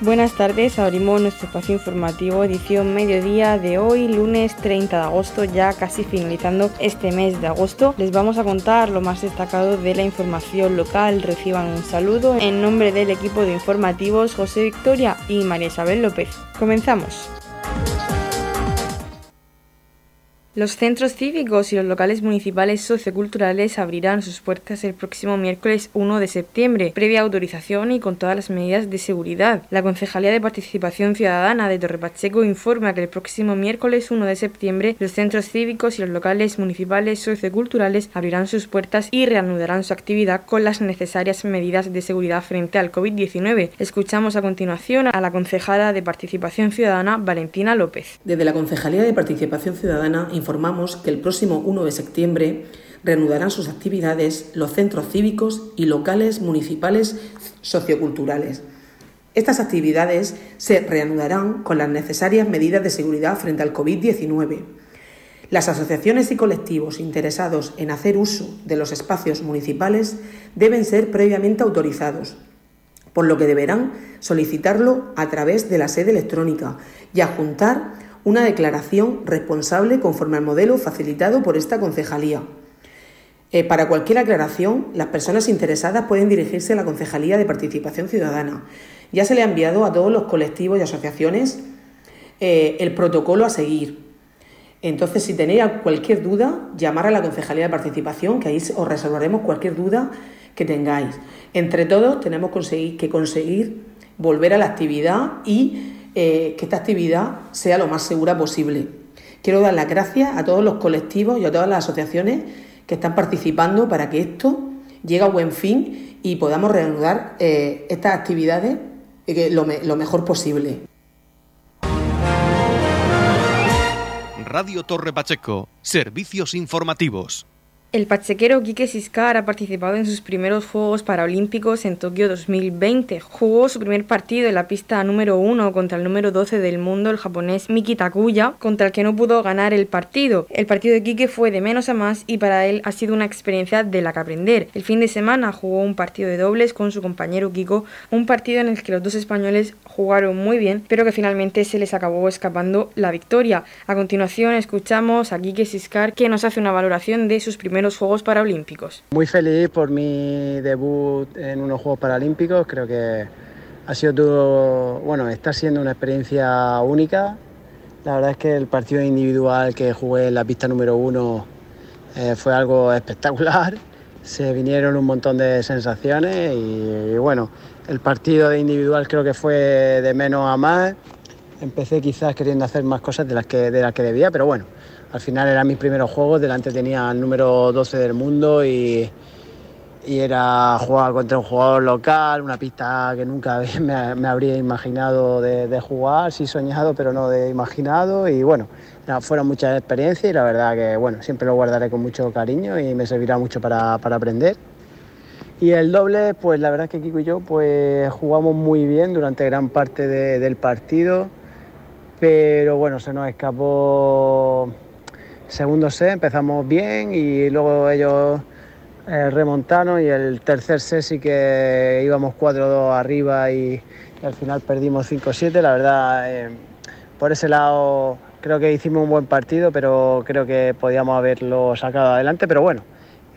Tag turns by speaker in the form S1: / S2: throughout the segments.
S1: Buenas tardes, abrimos nuestro espacio informativo edición mediodía de hoy, lunes 30 de agosto, ya casi finalizando este mes de agosto. Les vamos a contar lo más destacado de la información local. Reciban un saludo en nombre del equipo de informativos José Victoria y María Isabel López. Comenzamos. Los centros cívicos y los locales municipales socioculturales abrirán sus puertas el próximo miércoles 1 de septiembre, previa autorización y con todas las medidas de seguridad. La Concejalía de Participación Ciudadana de Torre Pacheco informa que el próximo miércoles 1 de septiembre los centros cívicos y los locales municipales socioculturales abrirán sus puertas y reanudarán su actividad con las necesarias medidas de seguridad frente al COVID-19. Escuchamos a continuación a la concejala de Participación Ciudadana, Valentina López.
S2: Desde la Concejalía de Participación Ciudadana informamos que el próximo 1 de septiembre reanudarán sus actividades los centros cívicos y locales municipales socioculturales. Estas actividades se reanudarán con las necesarias medidas de seguridad frente al COVID-19. Las asociaciones y colectivos interesados en hacer uso de los espacios municipales deben ser previamente autorizados, por lo que deberán solicitarlo a través de la sede electrónica y adjuntar una declaración responsable conforme al modelo facilitado por esta concejalía. Eh, para cualquier aclaración, las personas interesadas pueden dirigirse a la Concejalía de Participación Ciudadana. Ya se le ha enviado a todos los colectivos y asociaciones eh, el protocolo a seguir. Entonces, si tenéis cualquier duda, llamar a la Concejalía de Participación, que ahí os resolveremos cualquier duda que tengáis. Entre todos, tenemos que conseguir volver a la actividad y eh, que esta actividad sea lo más segura posible. Quiero dar las gracias a todos los colectivos y a todas las asociaciones que están participando para que esto llegue a buen fin y podamos reanudar eh, estas actividades eh, lo, lo mejor posible.
S3: Radio Torre Pacheco, servicios informativos.
S1: El pachequero Quique Siscar ha participado en sus primeros Juegos Paralímpicos en Tokio 2020. Jugó su primer partido en la pista número 1 contra el número 12 del mundo, el japonés Miki Takuya, contra el que no pudo ganar el partido. El partido de Quique fue de menos a más y para él ha sido una experiencia de la que aprender. El fin de semana jugó un partido de dobles con su compañero Kiko, un partido en el que los dos españoles jugaron muy bien, pero que finalmente se les acabó escapando la victoria. A continuación escuchamos a Quique Siscar que nos hace una valoración de sus primeros los Juegos Paralímpicos.
S4: Muy feliz por mi debut en unos Juegos Paralímpicos, creo que ha sido todo, bueno, está siendo una experiencia única. La verdad es que el partido individual que jugué en la pista número uno eh, fue algo espectacular. Se vinieron un montón de sensaciones y, bueno, el partido de individual creo que fue de menos a más. Empecé quizás queriendo hacer más cosas de las que, de las que debía, pero bueno, al final eran mis primeros juegos, delante tenía el número 12 del mundo y, era jugar contra un jugador local, una pista que nunca me, habría imaginado de, jugar, sí soñado, pero no de imaginado. Y bueno, fueron muchas experiencias y la verdad que bueno, siempre lo guardaré con mucho cariño y me servirá mucho para, aprender. Y el doble, pues la verdad es que Kiko y yo pues jugamos muy bien durante gran parte del partido, pero bueno, se nos escapó segundo set empezamos bien y luego ellos eh, remontaron y el tercer set sí que íbamos 4-2 arriba y, al final perdimos 5-7. La verdad, eh, por ese lado creo que hicimos un buen partido, pero creo que podíamos haberlo sacado adelante. Pero bueno,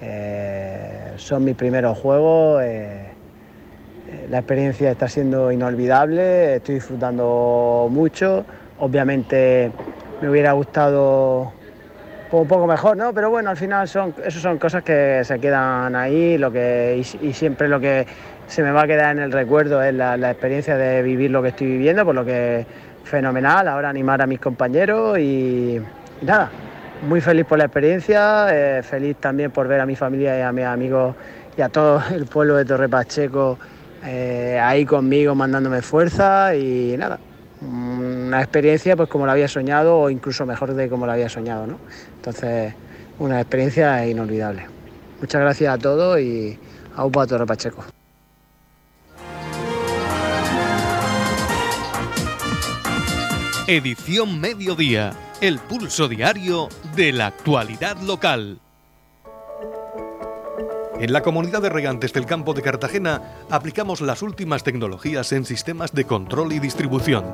S4: eh, son mis primeros juegos. la experiencia está siendo inolvidable, estoy disfrutando mucho. Obviamente me hubiera gustado un poco mejor, ¿no? Pero bueno, al final son, son cosas que se quedan ahí lo que, y, siempre lo que se me va a quedar en el recuerdo es la, experiencia de vivir lo que estoy viviendo, por lo que fenomenal, ahora animar a mis compañeros y, nada, muy feliz por la experiencia, eh, feliz también por ver a mi familia y a mis amigos y a todo el pueblo de Torre Pacheco eh, ahí conmigo mandándome fuerza y nada, una experiencia pues como la había soñado o incluso mejor de como la había soñado, ¿no? Entonces, una experiencia inolvidable. Muchas gracias a todos y a UPA Torre Pacheco.
S3: Edición Mediodía, el pulso diario de la actualidad local. En la comunidad de regantes del campo de Cartagena aplicamos las últimas tecnologías en sistemas de control y distribución,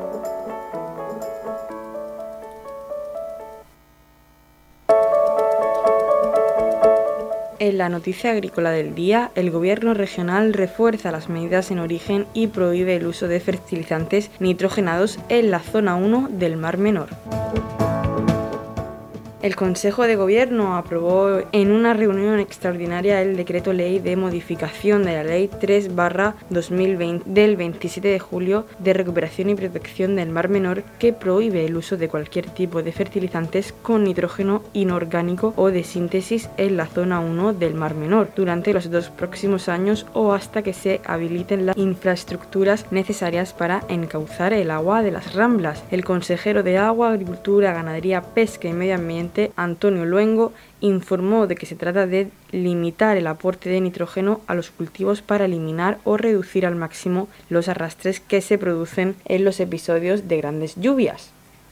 S1: En la noticia agrícola del día, el gobierno regional refuerza las medidas en origen y prohíbe el uso de fertilizantes nitrogenados en la zona 1 del Mar Menor. El Consejo de Gobierno aprobó en una reunión extraordinaria el decreto ley de modificación de la Ley 3 2020 del 27 de julio de recuperación y protección del Mar Menor que prohíbe el uso de cualquier tipo de fertilizantes con nitrógeno inorgánico o de síntesis en la zona 1 del Mar Menor durante los dos próximos años o hasta que se habiliten las infraestructuras necesarias para encauzar el agua de las ramblas. El consejero de Agua, Agricultura, Ganadería, Pesca y Medio Ambiente Antonio Luengo, informó de que se trata de limitar el aporte de nitrógeno a los cultivos para eliminar o reducir al máximo los arrastres que se producen en los episodios de grandes lluvias.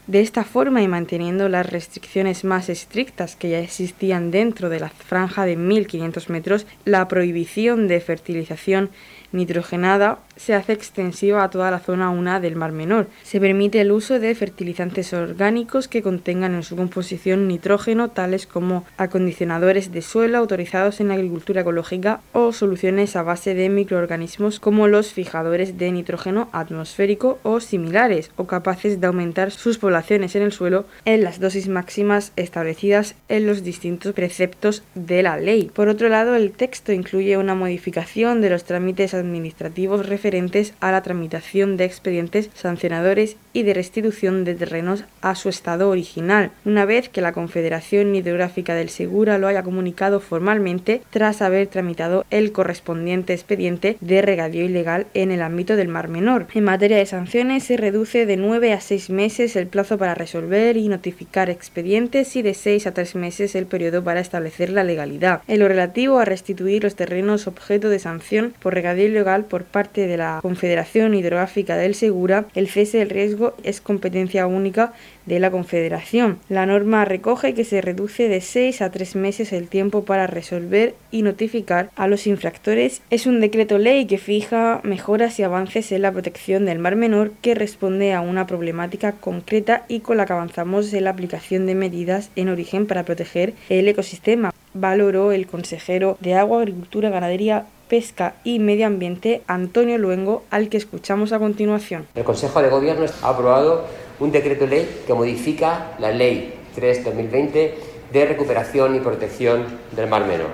S1: De esta forma y manteniendo las restricciones más estrictas que ya existían dentro de la franja de 1.500 metros, la prohibición de fertilización nitrogenada se hace extensiva a toda la zona 1 del Mar Menor. Se permite el uso de fertilizantes orgánicos que contengan en su composición nitrógeno, tales como acondicionadores de suelo autorizados en la agricultura ecológica o soluciones a base de microorganismos como los fijadores de nitrógeno atmosférico o similares, o capaces de aumentar sus poblaciones en el suelo en las dosis máximas establecidas en los distintos preceptos de la ley. Por otro lado, el texto incluye una modificación de los trámites administrativos referentes a la tramitación de expedientes sancionadores y de restitución de terrenos a su estado original, una vez que la Confederación Hidrográfica del Segura lo haya comunicado formalmente tras haber tramitado el correspondiente expediente de regadío ilegal en el ámbito del Mar Menor. En materia de sanciones se reduce de 9 a 6 meses el plazo para resolver y notificar expedientes y de 6 a 3 meses el periodo para establecer la legalidad. En lo relativo a restituir los terrenos objeto de sanción por regadío ilegal por parte de la Confederación Hidrográfica del Segura, el cese del riesgo es competencia única de la Confederación. La norma recoge que se reduce de 6 a 3 meses el tiempo para resolver y notificar a los infractores. Es un decreto ley que fija mejoras y avances en la protección del Mar Menor que responde a una problemática concreta y con la que avanzamos en la aplicación de medidas en origen para proteger el ecosistema. Valoró el consejero de Agua, Agricultura, Ganadería, Pesca y Medio Ambiente, Antonio Luengo, al que escuchamos a continuación.
S5: El Consejo de Gobierno ha aprobado un decreto ley que modifica la Ley 3-2020 de recuperación y protección del Mar Menor,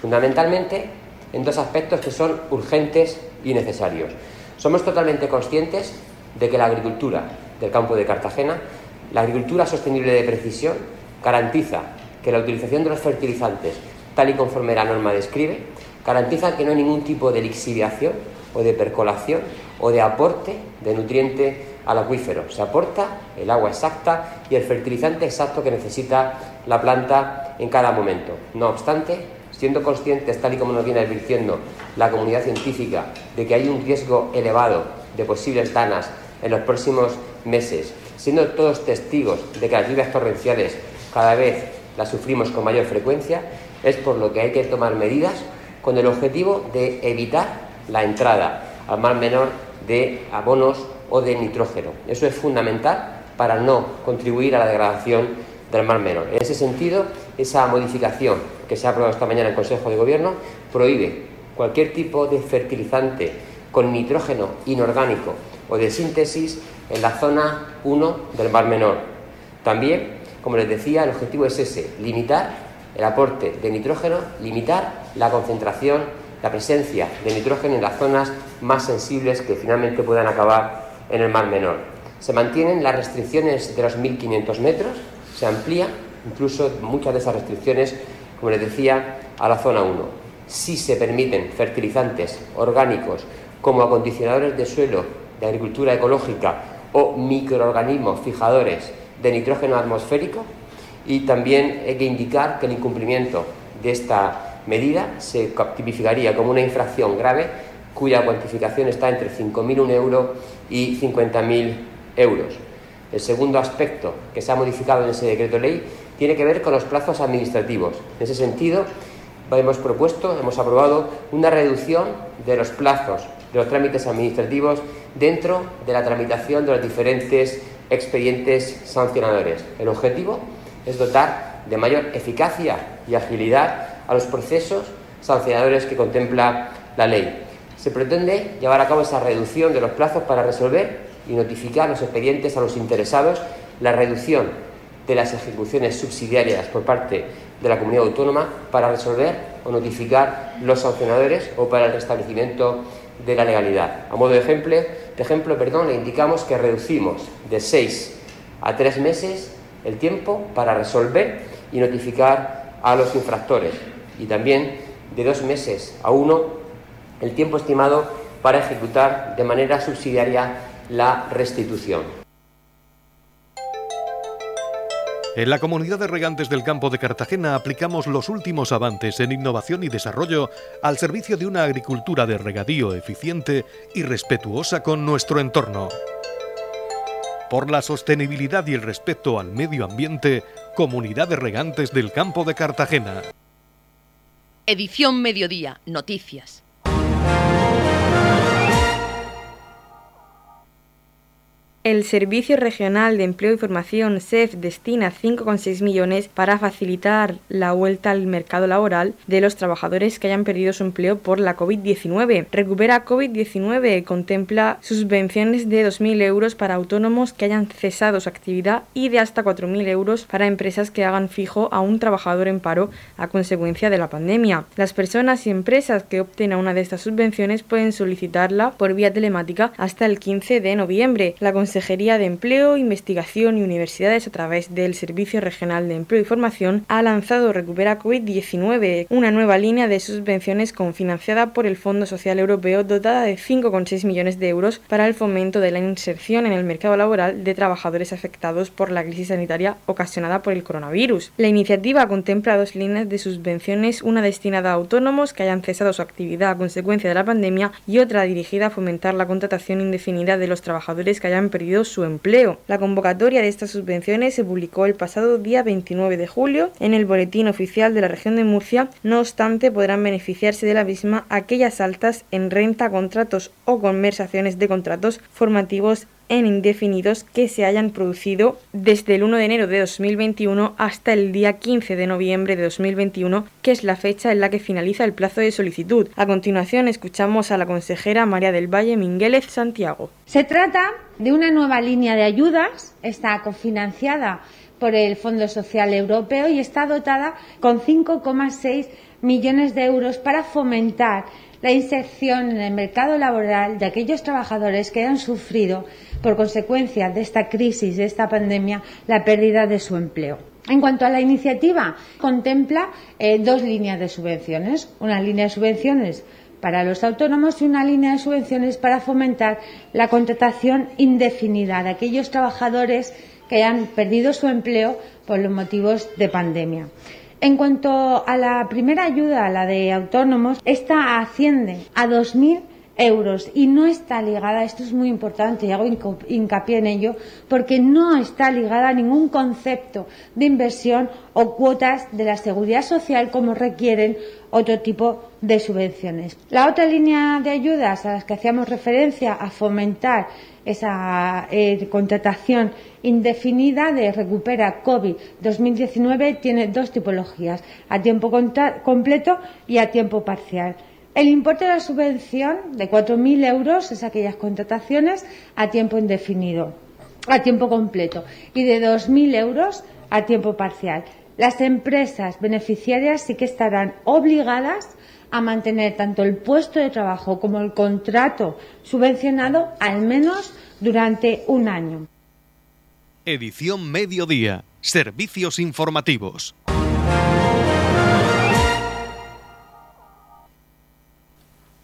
S5: fundamentalmente en dos aspectos que son urgentes y necesarios. Somos totalmente conscientes de que la agricultura del campo de Cartagena, la agricultura sostenible de precisión, garantiza que la utilización de los fertilizantes, tal y conforme la norma describe, garantiza que no hay ningún tipo de lixiviación o de percolación o de aporte de nutriente al acuífero. Se aporta el agua exacta y el fertilizante exacto que necesita la planta en cada momento. No obstante, siendo conscientes, tal y como nos viene advirtiendo la comunidad científica, de que hay un riesgo elevado de posibles danas en los próximos meses, siendo todos testigos de que las lluvias torrenciales cada vez las sufrimos con mayor frecuencia, es por lo que hay que tomar medidas con el objetivo de evitar la entrada al mar menor de abonos o de nitrógeno. Eso es fundamental para no contribuir a la degradación del mar menor. En ese sentido, esa modificación que se ha aprobado esta mañana en el Consejo de Gobierno prohíbe cualquier tipo de fertilizante con nitrógeno inorgánico o de síntesis en la zona 1 del mar menor. También, como les decía, el objetivo es ese, limitar el aporte de nitrógeno, limitar la concentración, la presencia de nitrógeno en las zonas más sensibles que finalmente puedan acabar en el Mar Menor. Se mantienen las restricciones de los 1.500 metros, se amplía incluso muchas de esas restricciones, como les decía, a la zona 1. Si se permiten fertilizantes orgánicos como acondicionadores de suelo de agricultura ecológica o microorganismos fijadores de nitrógeno atmosférico, y también hay que indicar que el incumplimiento de esta medida se tipificaría como una infracción grave cuya cuantificación está entre 5.001 euros y 50.000 euros. El segundo aspecto que se ha modificado en ese decreto ley tiene que ver con los plazos administrativos. En ese sentido, hemos propuesto, hemos aprobado una reducción de los plazos de los trámites administrativos dentro de la tramitación de los diferentes expedientes sancionadores. El objetivo es dotar de mayor eficacia y agilidad a los procesos sancionadores que contempla la ley. Se pretende llevar a cabo esa reducción de los plazos para resolver y notificar los expedientes a los interesados, la reducción de las ejecuciones subsidiarias por parte de la comunidad autónoma para resolver o notificar los sancionadores o para el restablecimiento de la legalidad. A modo de ejemplo, de ejemplo perdón, le indicamos que reducimos de seis a tres meses el tiempo para resolver y notificar a los infractores y también de dos meses a uno el tiempo estimado para ejecutar de manera subsidiaria la restitución.
S3: En la comunidad de regantes del campo de Cartagena aplicamos los últimos avances en innovación y desarrollo al servicio de una agricultura de regadío eficiente y respetuosa con nuestro entorno. Por la sostenibilidad y el respeto al medio ambiente, Comunidad de Regantes del Campo de Cartagena.
S6: Edición Mediodía, Noticias.
S1: El Servicio Regional de Empleo y Formación SEF destina 5,6 millones para facilitar la vuelta al mercado laboral de los trabajadores que hayan perdido su empleo por la COVID-19. Recupera COVID-19 contempla subvenciones de 2.000 euros para autónomos que hayan cesado su actividad y de hasta 4.000 euros para empresas que hagan fijo a un trabajador en paro a consecuencia de la pandemia. Las personas y empresas que opten a una de estas subvenciones pueden solicitarla por vía telemática hasta el 15 de noviembre. Consejería de Empleo, Investigación y Universidades a través del Servicio Regional de Empleo y Formación ha lanzado Recupera COVID-19, una nueva línea de subvenciones confinanciada por el Fondo Social Europeo dotada de 5,6 millones de euros para el fomento de la inserción en el mercado laboral de trabajadores afectados por la crisis sanitaria ocasionada por el coronavirus. La iniciativa contempla dos líneas de subvenciones, una destinada a autónomos que hayan cesado su actividad a consecuencia de la pandemia y otra dirigida a fomentar la contratación indefinida de los trabajadores que hayan perdido su empleo. La convocatoria de estas subvenciones se publicó el pasado día 29 de julio en el Boletín Oficial de la Región de Murcia. No obstante, podrán beneficiarse de la misma aquellas altas en renta, contratos o conversaciones de contratos formativos en indefinidos que se hayan producido desde el 1 de enero de 2021 hasta el día 15 de noviembre de 2021, que es la fecha en la que finaliza el plazo de solicitud. A continuación escuchamos a la consejera María del Valle Minguélez Santiago.
S7: Se trata de una nueva línea de ayudas, está cofinanciada por el Fondo Social Europeo y está dotada con 5,6 millones de euros para fomentar la inserción en el mercado laboral de aquellos trabajadores que hayan sufrido por consecuencia de esta crisis, de esta pandemia, la pérdida de su empleo. En cuanto a la iniciativa, contempla eh, dos líneas de subvenciones. Una línea de subvenciones para los autónomos y una línea de subvenciones para fomentar la contratación indefinida de aquellos trabajadores que hayan perdido su empleo por los motivos de pandemia. En cuanto a la primera ayuda, la de autónomos, esta asciende a 2.000 euros y no está ligada, esto es muy importante y hago hincapié en ello, porque no está ligada a ningún concepto de inversión o cuotas de la seguridad social como requieren otro tipo de subvenciones. La otra línea de ayudas a las que hacíamos referencia a fomentar esa eh, contratación indefinida de Recupera COVID 2019 tiene dos tipologías, a tiempo completo y a tiempo parcial. El importe de la subvención de 4.000 euros es aquellas contrataciones a tiempo indefinido, a tiempo completo, y de 2.000 euros a tiempo parcial. Las empresas beneficiarias sí que estarán obligadas a mantener tanto el puesto de trabajo como el contrato subvencionado al menos durante un año.
S3: Edición Mediodía. Servicios informativos.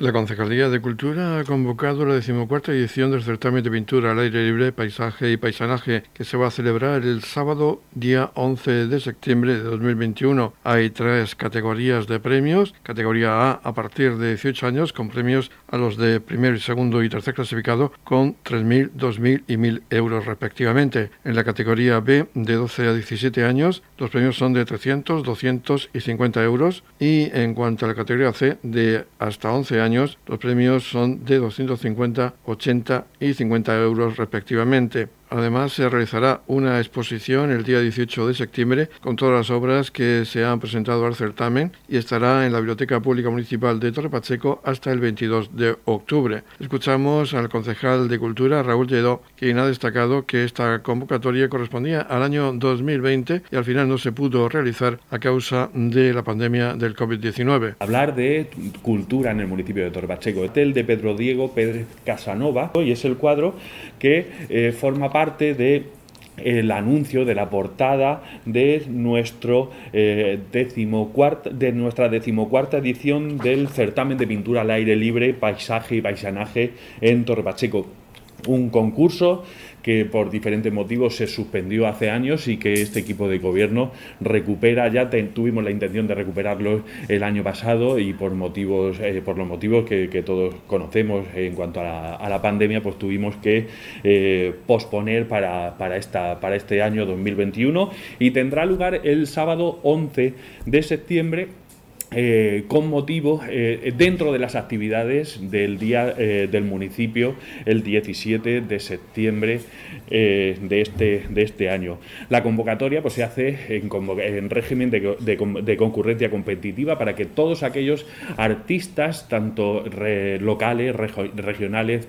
S8: La Concejalía de Cultura ha convocado la decimocuarta edición del certamen de pintura al aire libre, paisaje y paisanaje que se va a celebrar el sábado día 11 de septiembre de 2021. Hay tres categorías de premios. Categoría A a partir de 18 años con premios a los de primer, segundo y tercer clasificado con 3.000, 2.000 y 1.000 euros respectivamente. En la categoría B de 12 a 17 años los premios son de 300, 200 y 50 euros. Y en cuanto a la categoría C de hasta 11 años los premios son de 250, 80 y 50 euros respectivamente. Además, se realizará una exposición el día 18 de septiembre con todas las obras que se han presentado al certamen y estará en la Biblioteca Pública Municipal de Torre Pacheco hasta el 22 de octubre. Escuchamos al concejal de Cultura, Raúl Lledó, quien ha destacado que esta convocatoria correspondía al año 2020 y al final no se pudo realizar a causa de la pandemia del COVID-19.
S9: Hablar de cultura en el municipio de Torre Pacheco. Este es el de Pedro Diego Pérez Casanova y es el cuadro que eh, forma parte de el anuncio de la portada de nuestro eh, de nuestra decimocuarta edición del certamen de pintura al aire libre, paisaje y paisanaje en Torre Pacheco. Un concurso que por diferentes motivos se suspendió hace años y que este equipo de gobierno recupera, ya tuvimos la intención de recuperarlo el año pasado y por motivos, eh, por los motivos que, todos conocemos en cuanto a la, pandemia, pues tuvimos que eh, posponer para, para, esta, para este año 2021 y tendrá lugar el sábado 11 de septiembre eh, con motivo eh, dentro de las actividades del día eh, del municipio el 17 de septiembre de, este, de este año. La convocatoria pues, se hace en, régimen de, concurrencia competitiva para que todos aquellos artistas, tanto locales, regionales,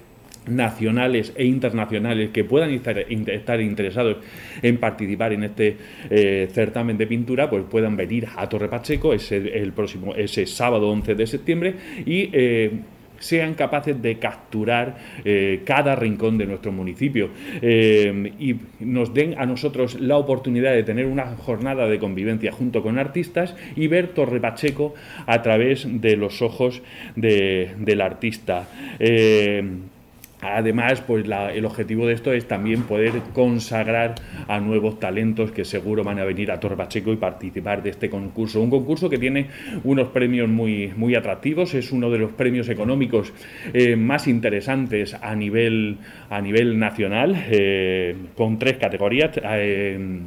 S9: nacionales e internacionales que puedan estar, interesados en participar en este eh, certamen de pintura, pues puedan venir a Torre Pacheco ese, el próximo, ese sábado 11 de septiembre y eh, sean capaces de capturar eh, cada rincón de nuestro municipio y nos den a nosotros la oportunidad de tener una jornada de convivencia junto con artistas y ver Torre Pacheco a través de los ojos del artista. Además, pues el objetivo de esto es también poder consagrar a nuevos talentos que seguro van a venir a Torre Pacheco y participar de este concurso. Un concurso que tiene unos premios muy, muy atractivos, es uno de los premios económicos eh, más interesantes a nivel, a nivel nacional, eh, con tres categorías. Eh,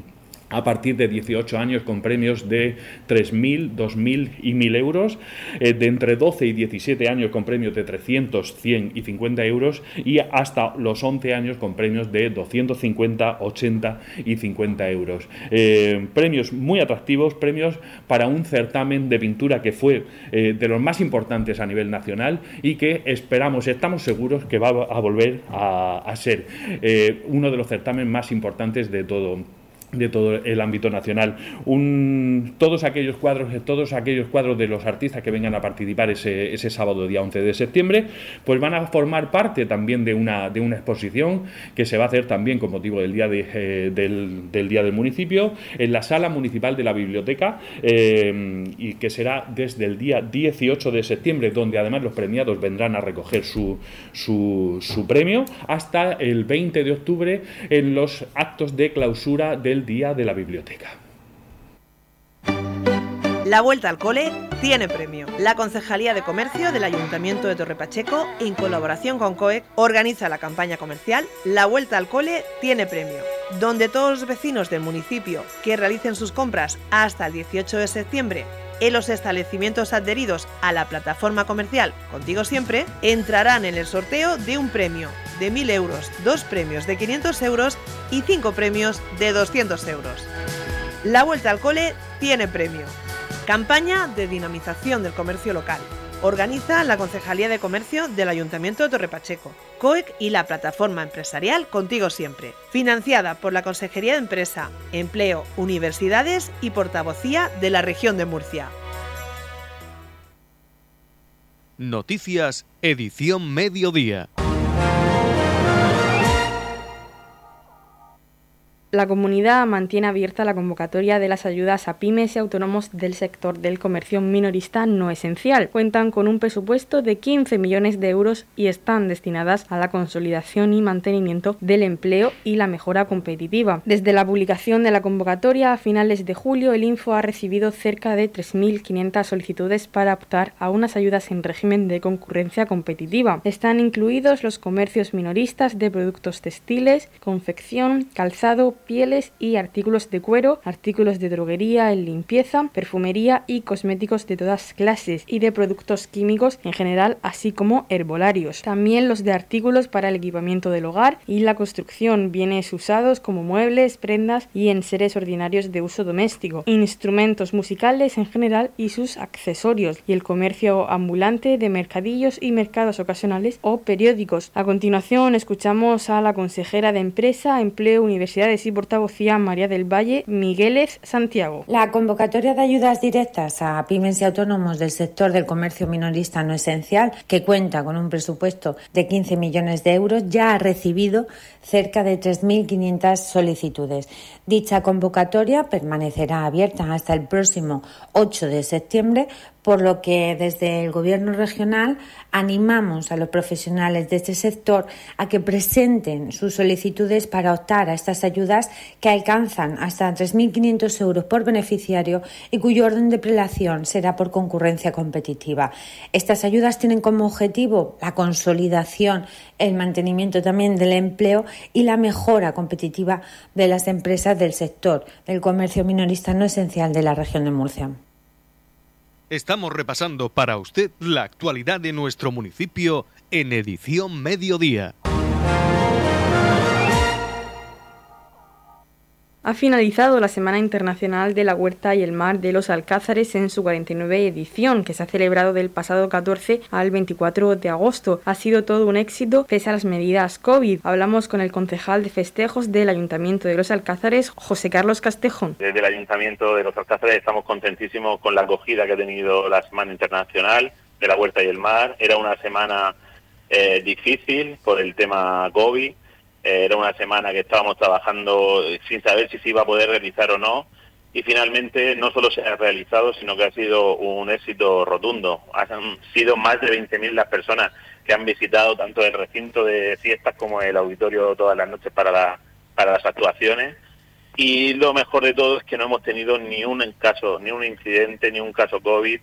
S9: a partir de 18 años con premios de 3.000, 2.000 y 1.000 euros, eh, de entre 12 y 17 años con premios de 300, 100 y 50 euros y hasta los 11 años con premios de 250, 80 y 50 euros. Eh, premios muy atractivos, premios para un certamen de pintura que fue eh, de los más importantes a nivel nacional y que esperamos, estamos seguros que va a volver a, a ser uno de los certámenes más importantes de todo de todo el ámbito nacional. Un, todos aquellos cuadros, todos aquellos cuadros de los artistas que vengan a participar ese, ese, sábado día 11 de septiembre, pues van a formar parte también de una, de una exposición que se va a hacer también con motivo del día de, eh, del, del, día del municipio en la sala municipal de la biblioteca eh, y que será desde el día 18 de septiembre, donde además los premiados vendrán a recoger su, su, su premio, hasta el 20 de octubre en los actos de clausura del Día de la Biblioteca.
S10: La Vuelta al Cole tiene premio. La Concejalía de Comercio del Ayuntamiento de Torre Pacheco, en colaboración con COEC, organiza la campaña comercial La Vuelta al Cole tiene premio, donde todos los vecinos del municipio que realicen sus compras hasta el 18 de septiembre en los establecimientos adheridos a la plataforma comercial Contigo Siempre entrarán en el sorteo de un premio de 1.000 euros, dos premios de 500 euros y cinco premios de 200 euros. La vuelta al cole tiene premio. Campaña de dinamización del comercio local. Organiza la Concejalía de Comercio del Ayuntamiento de Torrepacheco, COEC y la plataforma empresarial Contigo Siempre. Financiada por la Consejería de Empresa, Empleo, Universidades y Portavocía de la región de Murcia.
S3: Noticias, edición mediodía.
S1: La comunidad mantiene abierta la convocatoria de las ayudas a pymes y autónomos del sector del comercio minorista no esencial. Cuentan con un presupuesto de 15 millones de euros y están destinadas a la consolidación y mantenimiento del empleo y la mejora competitiva. Desde la publicación de la convocatoria a finales de julio, el Info ha recibido cerca de 3.500 solicitudes para optar a unas ayudas en régimen de concurrencia competitiva. Están incluidos los comercios minoristas de productos textiles, confección, calzado, pieles y artículos de cuero, artículos de droguería, en limpieza, perfumería y cosméticos de todas clases y de productos químicos en general, así como herbolarios. También los de artículos para el equipamiento del hogar y la construcción, bienes usados como muebles, prendas y enseres ordinarios de uso doméstico, instrumentos musicales en general y sus accesorios, y el comercio ambulante de mercadillos y mercados ocasionales o periódicos. A continuación escuchamos a la consejera de Empresa, Empleo, Universidades y portavocía María del Valle Migueles Santiago.
S7: La convocatoria de ayudas directas a pymes y autónomos del sector del comercio minorista no esencial, que cuenta con un presupuesto de 15 millones de euros, ya ha recibido cerca de 3.500 solicitudes. Dicha convocatoria permanecerá abierta hasta el próximo 8 de septiembre por lo que desde el Gobierno regional animamos a los profesionales de este sector a que presenten sus solicitudes para optar a estas ayudas que alcanzan hasta 3.500 euros por beneficiario y cuyo orden de prelación será por concurrencia competitiva. Estas ayudas tienen como objetivo la consolidación, el mantenimiento también del empleo y la mejora competitiva de las empresas del sector del comercio minorista no esencial de la región de Murcia.
S3: Estamos repasando para usted la actualidad de nuestro municipio en edición mediodía.
S1: Ha finalizado la Semana Internacional de la Huerta y el Mar de los Alcázares en su 49 edición, que se ha celebrado del pasado 14 al 24 de agosto. Ha sido todo un éxito pese a las medidas COVID. Hablamos con el concejal de festejos del Ayuntamiento de los Alcázares, José Carlos Castejón.
S11: Desde el Ayuntamiento de los Alcázares estamos contentísimos con la acogida que ha tenido la Semana Internacional de la Huerta y el Mar. Era una semana eh, difícil por el tema COVID era una semana que estábamos trabajando sin saber si se iba a poder realizar o no y finalmente no solo se ha realizado, sino que ha sido un éxito rotundo. Han sido más de 20.000 las personas que han visitado tanto el recinto de fiestas como el auditorio todas las noches para, para las actuaciones. Y lo mejor de todo es que no hemos tenido ni un caso, ni un incidente, ni un caso COVID,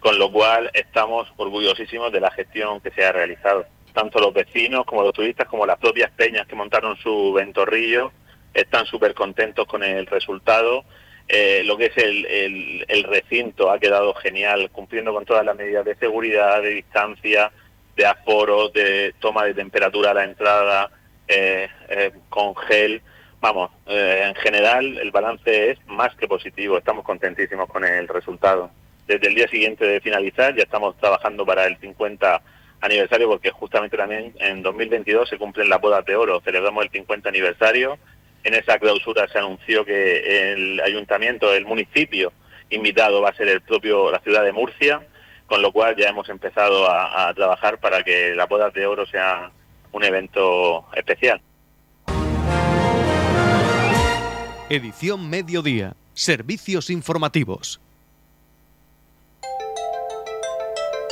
S11: con lo cual estamos orgullosísimos de la gestión que se ha realizado tanto los vecinos como los turistas como las propias peñas que montaron su ventorrillo están súper contentos con el resultado. Eh, lo que es el, el, recinto ha quedado genial, cumpliendo con todas las medidas de seguridad, de distancia, de aforo, de toma de temperatura a la entrada, eh, eh, con gel. Vamos, en general el balance es más que positivo, estamos contentísimos con el resultado. Desde el día siguiente de finalizar ya estamos trabajando para el 50 aniversario porque justamente también en 2022 se cumplen las bodas de oro, celebramos el 50 aniversario. En esa clausura se anunció que el ayuntamiento, el municipio invitado va a ser el propio la ciudad de Murcia, con lo cual ya hemos empezado a, a trabajar para que las bodas de oro sea un evento especial.
S3: Edición Mediodía. Servicios informativos.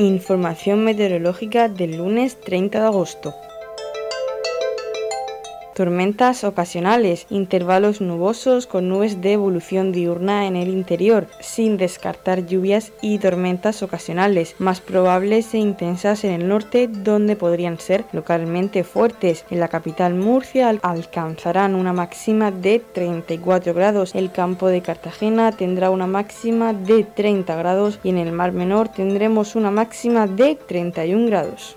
S1: Información meteorológica del lunes 30 de agosto. Tormentas ocasionales, intervalos nubosos con nubes de evolución diurna en el interior, sin descartar lluvias y tormentas ocasionales, más probables e intensas en el norte, donde podrían ser localmente fuertes. En la capital Murcia alcanzarán una máxima de 34 grados. El campo de Cartagena tendrá una máxima de 30 grados y en el Mar Menor tendremos una máxima de 31 grados.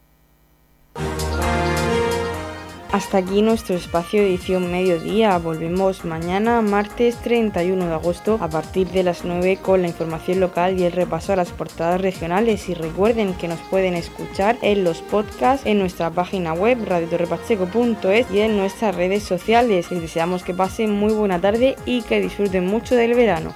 S1: Hasta aquí nuestro espacio edición mediodía. Volvemos mañana, martes 31 de agosto, a partir de las 9 con la información local y el repaso a las portadas regionales. Y recuerden que nos pueden escuchar en los podcasts en nuestra página web radiotorrepacheco.es y en nuestras redes sociales. Les deseamos que pasen muy buena tarde y que disfruten mucho del verano.